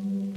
Mm-hmm.